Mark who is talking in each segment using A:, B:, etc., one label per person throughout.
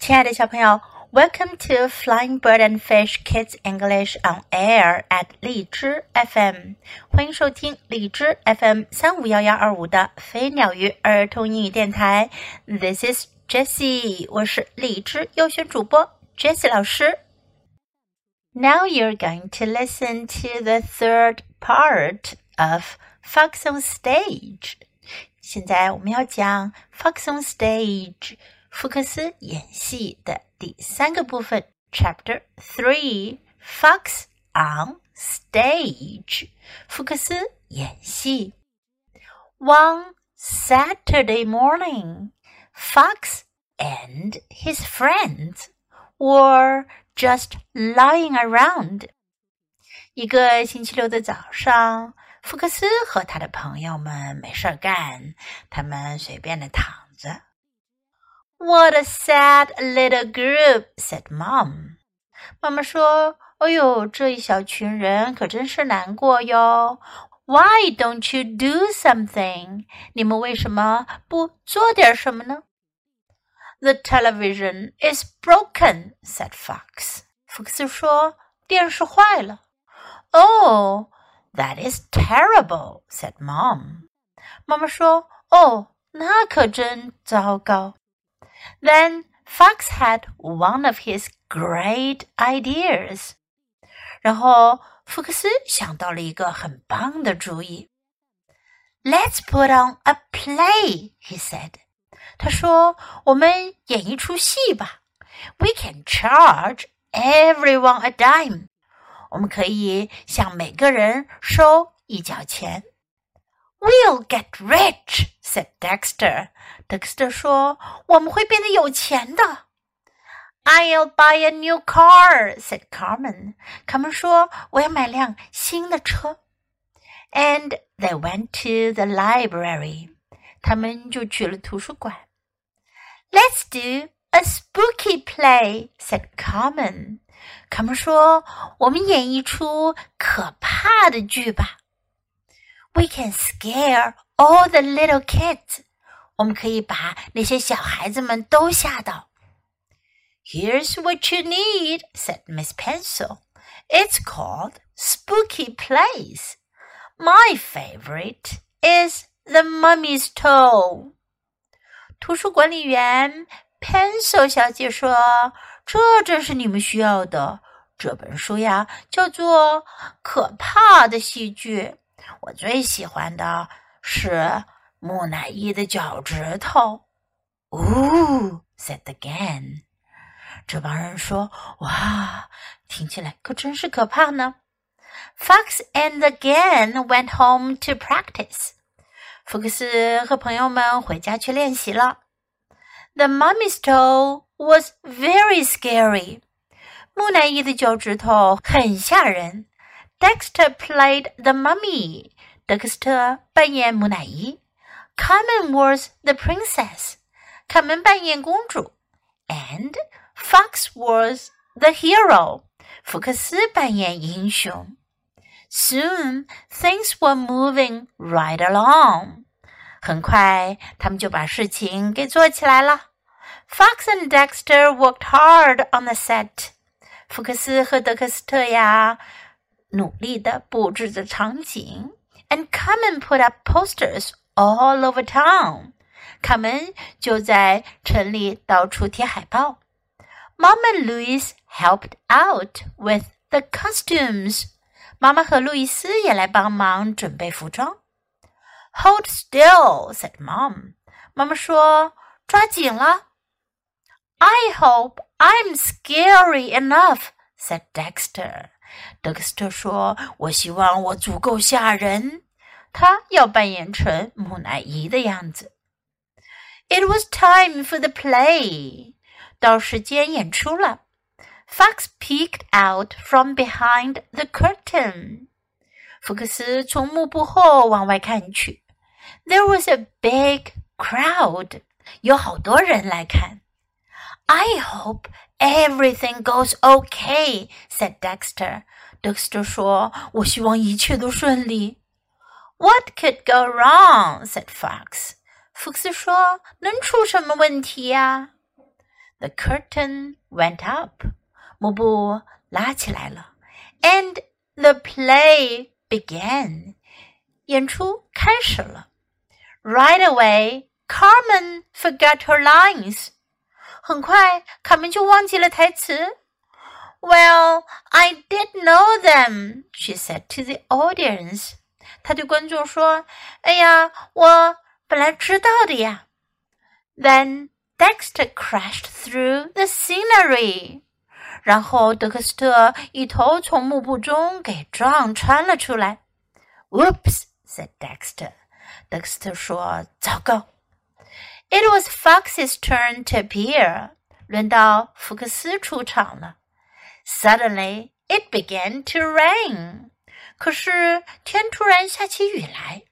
A: 亲爱的小朋友，Welcome to Flying Bird and Fish Kids English on Air at 荔枝 FM，欢迎收听荔枝 FM 三五幺幺二五的飞鸟鱼儿童英语电台。This is Jessie，我是荔枝优选主播 Jessie 老师。Now you're going to listen to the third part of Fox on Stage。现在我们要讲 Fox on Stage。 福克斯演戏的第三个部分，Chapter Three Fox on Stage。福克斯演戏。One Saturday morning, Fox and his friends were just lying around. 一个星期六的早上，福克斯和他的朋友们没事儿干，他们随便的躺着。what a sad little group," said Mom. 妈妈说：“哎呦，这一小群人可真是难过哟。Why don't you do something? 你们为什么不做点什么呢？”The television is broken," said Fox. 福克斯说：“电视坏了。”Oh, that is terrible," said Mom. 妈妈说：“哦，那可真糟糕。” ” Then Fox had one of his great ideas. 然后福克斯想到了一个很棒的主意。Let's put on a play, he said. 他说：“我们演一出戏吧。We can charge everyone a dime. 我们可以向每个人收一角钱。” We'll get rich," said Dexter. 德克斯特说：“我们会变得有钱的。” I'll buy a new car," said Carmen. 卡门说：“我要买辆新的车。” And they went to the library. 他们就去了图书馆。Let's do a spooky play," said Carmen. 卡门说：“我们演一出可怕的剧吧。” We can scare all the little kids. 我们可以把那些小孩子们都吓到。Here's what you need, said Miss Pencil. It's called Spooky Plays. My favorite is The Mummy's Toe. 图书管理员 Pencil 小姐说：“这正是你们需要的。这本书呀，叫做《可怕的戏剧》。我最喜欢的是木乃伊的脚趾头。"Oh," said the gang。这帮人说：“哇，听起来可真是可怕呢。” Fox and the gang went home to practice。福克斯和朋友们回家去练习了。The mummy's toe was very scary。木乃伊的脚趾头很吓人。Dexter played the mummy. 德克斯特扮演木乃伊。Carmen was the princess. 卡门扮演公主。And Fox was the hero. 福克斯扮演英雄。Soon things were moving right along. 很快，他们就把事情给做起来了。Fox and Dexter worked hard on the set. 福克斯和德克斯特呀。 努力的布置着场景，and Carmen put up posters all over town。卡门就在城里到处贴海报。Mom and Louise helped out with the costumes。妈妈和路易斯也来帮忙准备服装。Hold still, said Mom。妈妈说：“抓紧了。” I hope I'm scary enough, said Dexter. 德克斯特说：“我希望我足够吓人。”他要扮演成木乃伊的样子。It was time for the play。到时间演出了。Fox peeked out from behind the curtain。福克斯从幕布后往外看去。There was a big crowd。有好多人来看。I hope Everything goes okay," said Dexter. Dexter 说：“我希望一切都顺利。” What could go wrong? said Fox. 福克斯说：“能出什么问题呀 The curtain went up，幕布拉起来了，and the play began，演出开始了。Right away, Carmen forgot her lines。 很快，卡门就忘记了台词。Well, I did know them, she said to the audience. 她对观众说：“哎呀，我本来知道的呀。” Then Dexter crashed through the scenery. 然后德克斯特一头从幕布中给撞穿了出来。Whoops! said Dexter. 德克斯特说：“糟糕。” It was Fox's turn to appear. 轮到福克斯出场了。Suddenly, it began to rain. 可是天突然下起雨来。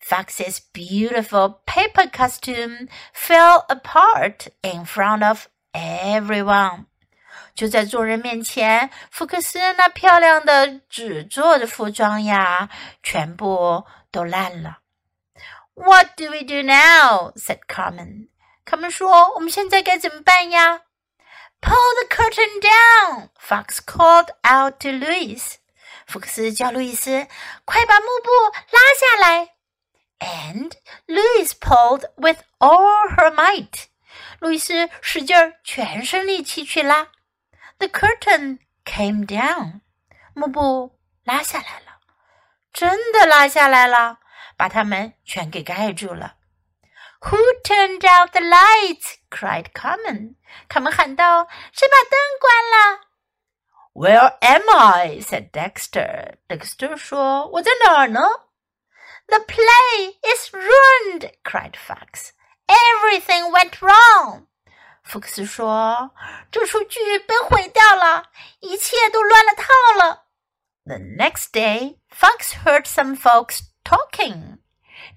A: Fox's beautiful paper costume fell apart in front of everyone. 就在众人面前，福克斯那漂亮的纸做的服装呀，全部都烂了。 what do we do now? said Carmen. 卡门说：“我们现在该怎么办呀？”Pull the curtain down, Fox called out to Louise. 福克斯叫路易斯：“快把幕布拉下来。” And Louise pulled with all her might. 路易斯使劲儿，全身力气去拉。The curtain came down. 幕布拉下来了，真的拉下来了。把它们全给盖住了。Who turned out the lights? cried Carmen. 卡门喊道：“谁把灯关了？”Where am I? said Dexter. Dexter 说：“我在哪儿呢？”The play is ruined, cried Fox. Everything went wrong. 福克斯说：“这出剧被毁掉了，一切都乱了套了。” The next day, Fox heard some folks talking.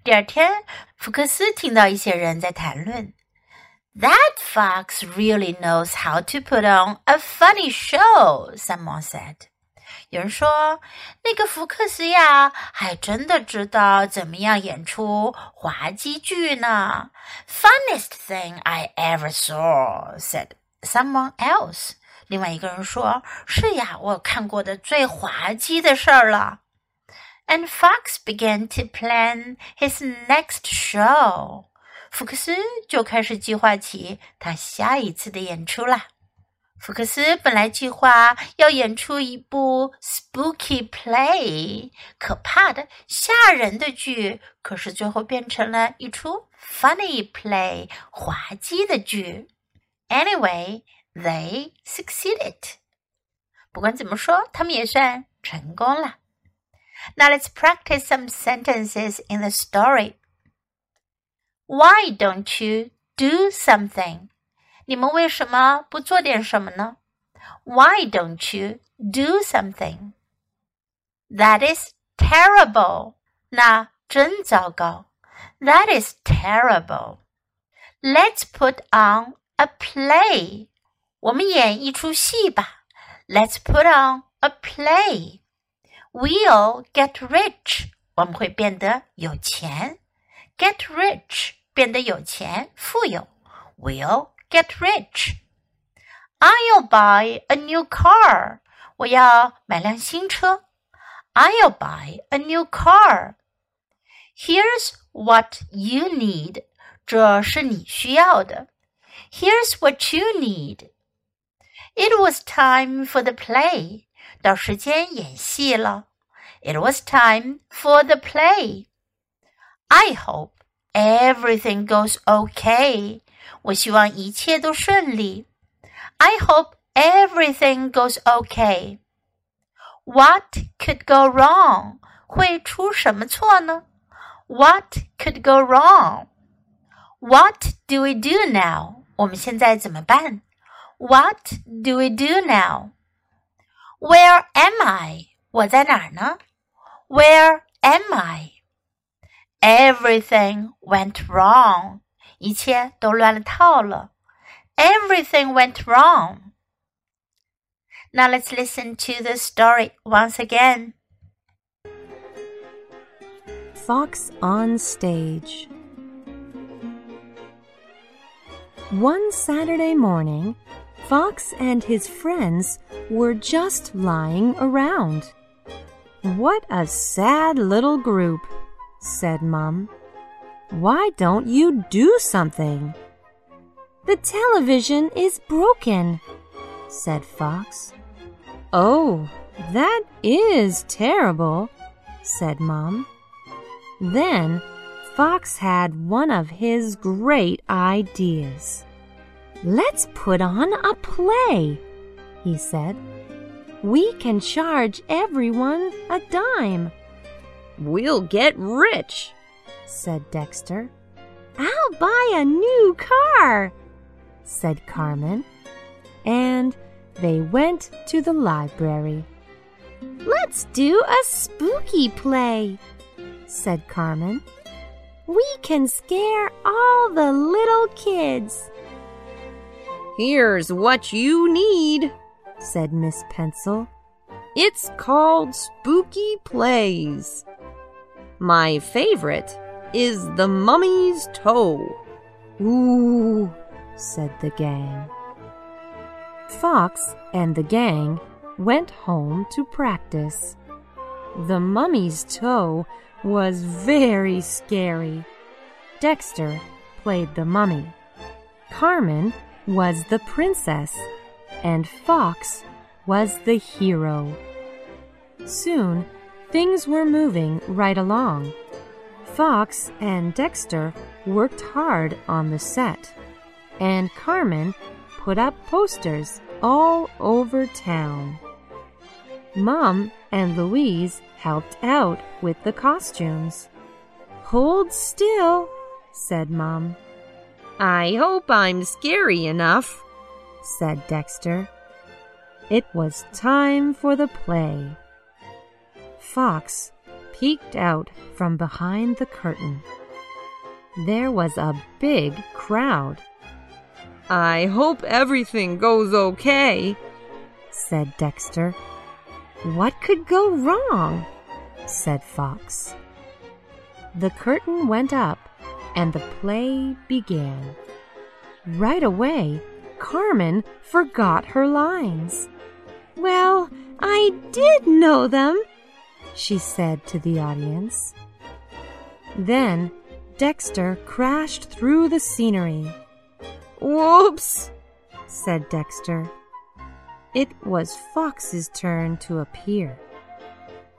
A: 第二天，福克斯听到一些人在谈论。That fox really knows how to put on a funny show, someone said. 有人说，那个福克斯呀，还真的知道怎么样演出滑稽剧呢。Funniest thing I ever saw, said someone else. 另外一个人说：“是呀，我看过的最滑稽的事儿了。” And Fox began to plan his next show. 福克斯就开始计划起他下一次的演出啦。福克斯本来计划要演出一部 spooky play，可怕的、吓人的剧，可是最后变成了一出 funny play，滑稽的剧。Anyway, they succeeded. 不管怎么说，他们也算成功了。now let's practice some sentences in the story. Why don't you do something? 你们为什么不做点什么呢？Why don't you do something? That is terrible. 那真糟糕。That is terrible. Let's put on a play. 我们演一出戏吧。Let's put on a play. We'll get rich，我们会变得有钱。Get rich，变得有钱，富有。We'll get rich. I'll buy a new car，我要买辆新车。I'll buy a new car. Here's what you need，这是你需要的。Here's what you need. It was time for the play. 到时间演戏了。It was time for the play. I hope everything goes okay. 我希望一切都顺利。I hope everything goes okay. What could go wrong? 会出什么错呢？What could go wrong? What do we do now? 我们现在怎么办？What do we do now? Where am I? 我在哪儿呢？Where am I? Everything went wrong. 一切都乱了套了。Everything went wrong. Now let's listen to the story once again.
B: Fox on stage. One Saturday morning, Fox and his friends were just lying around. What a sad little group, said Mum. Why don't you do something? The television is broken, said Fox. Oh, that is terrible, said Mum. Then Fox had one of his great ideas. Let's put on a play, he said. We can charge everyone a dime.
C: We'll get rich,
B: said Dexter. I'll buy a new car, said Carmen. And they went to the library. Let's do a spooky play, said Carmen. We can scare all the little kids.
C: Here's what you need,
B: said Miss Pencil.
C: It's called Spooky Plays. My favorite is The Mummy's Toe.
B: Ooh, said the gang. Fox and the gang went home to practice. The mummy's toe was very scary. Dexter played the mummy. Carmen was the princess, and Fox was the hero. Soon, things were moving right along. Fox and Dexter worked hard on the set, and Carmen put up posters all over town. Mom and Louise helped out with the costumes. Hold still, said Mom.
C: I hope I'm scary enough,
B: said Dexter. It was time for the play. Fox peeked out from behind the curtain. There was a big crowd.
C: I hope everything goes okay,
B: said Dexter. What could go wrong? said Fox. The curtain went up and the play began. Right away, Carmen forgot her lines. Well, I did know them, she said to the audience. Then Dexter crashed through the scenery.
C: Whoops,
B: said Dexter. It was Fox's turn to appear.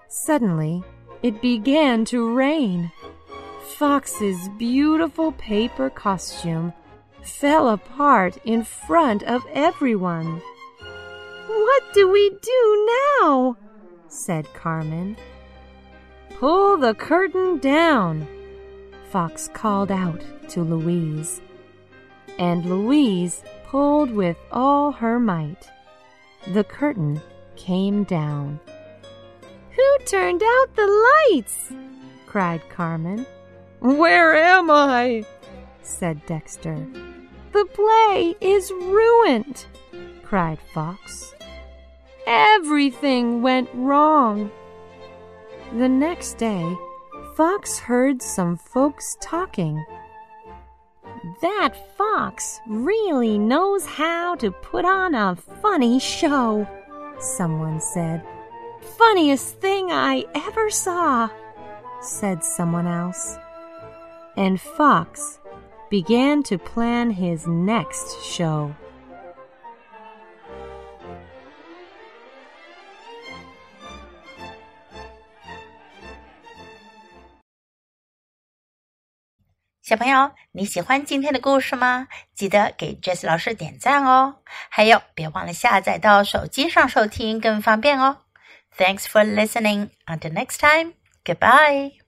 B: Suddenly, it began to rain. Fox's beautiful paper costume fell apart in front of everyone. What do we do now? said Carmen. Pull the curtain down, Fox called out to Louise. And Louise pulled with all her might. The curtain came down. Who turned out the lights? cried Carmen.
C: Where am I?
B: said Dexter. The play is ruined, cried Fox. Everything went wrong. The next day, Fox heard some folks talking. That fox really knows how to put on a funny show, someone said. Funniest thing I ever saw, said someone else And Fox began to plan his next show.
A: 小朋友，你喜欢今天的故事吗？记得给 Jess 老师点赞哦！还有，别忘了下载到手机上收听，更方便哦。Thanks for listening. Until next time. Goodbye.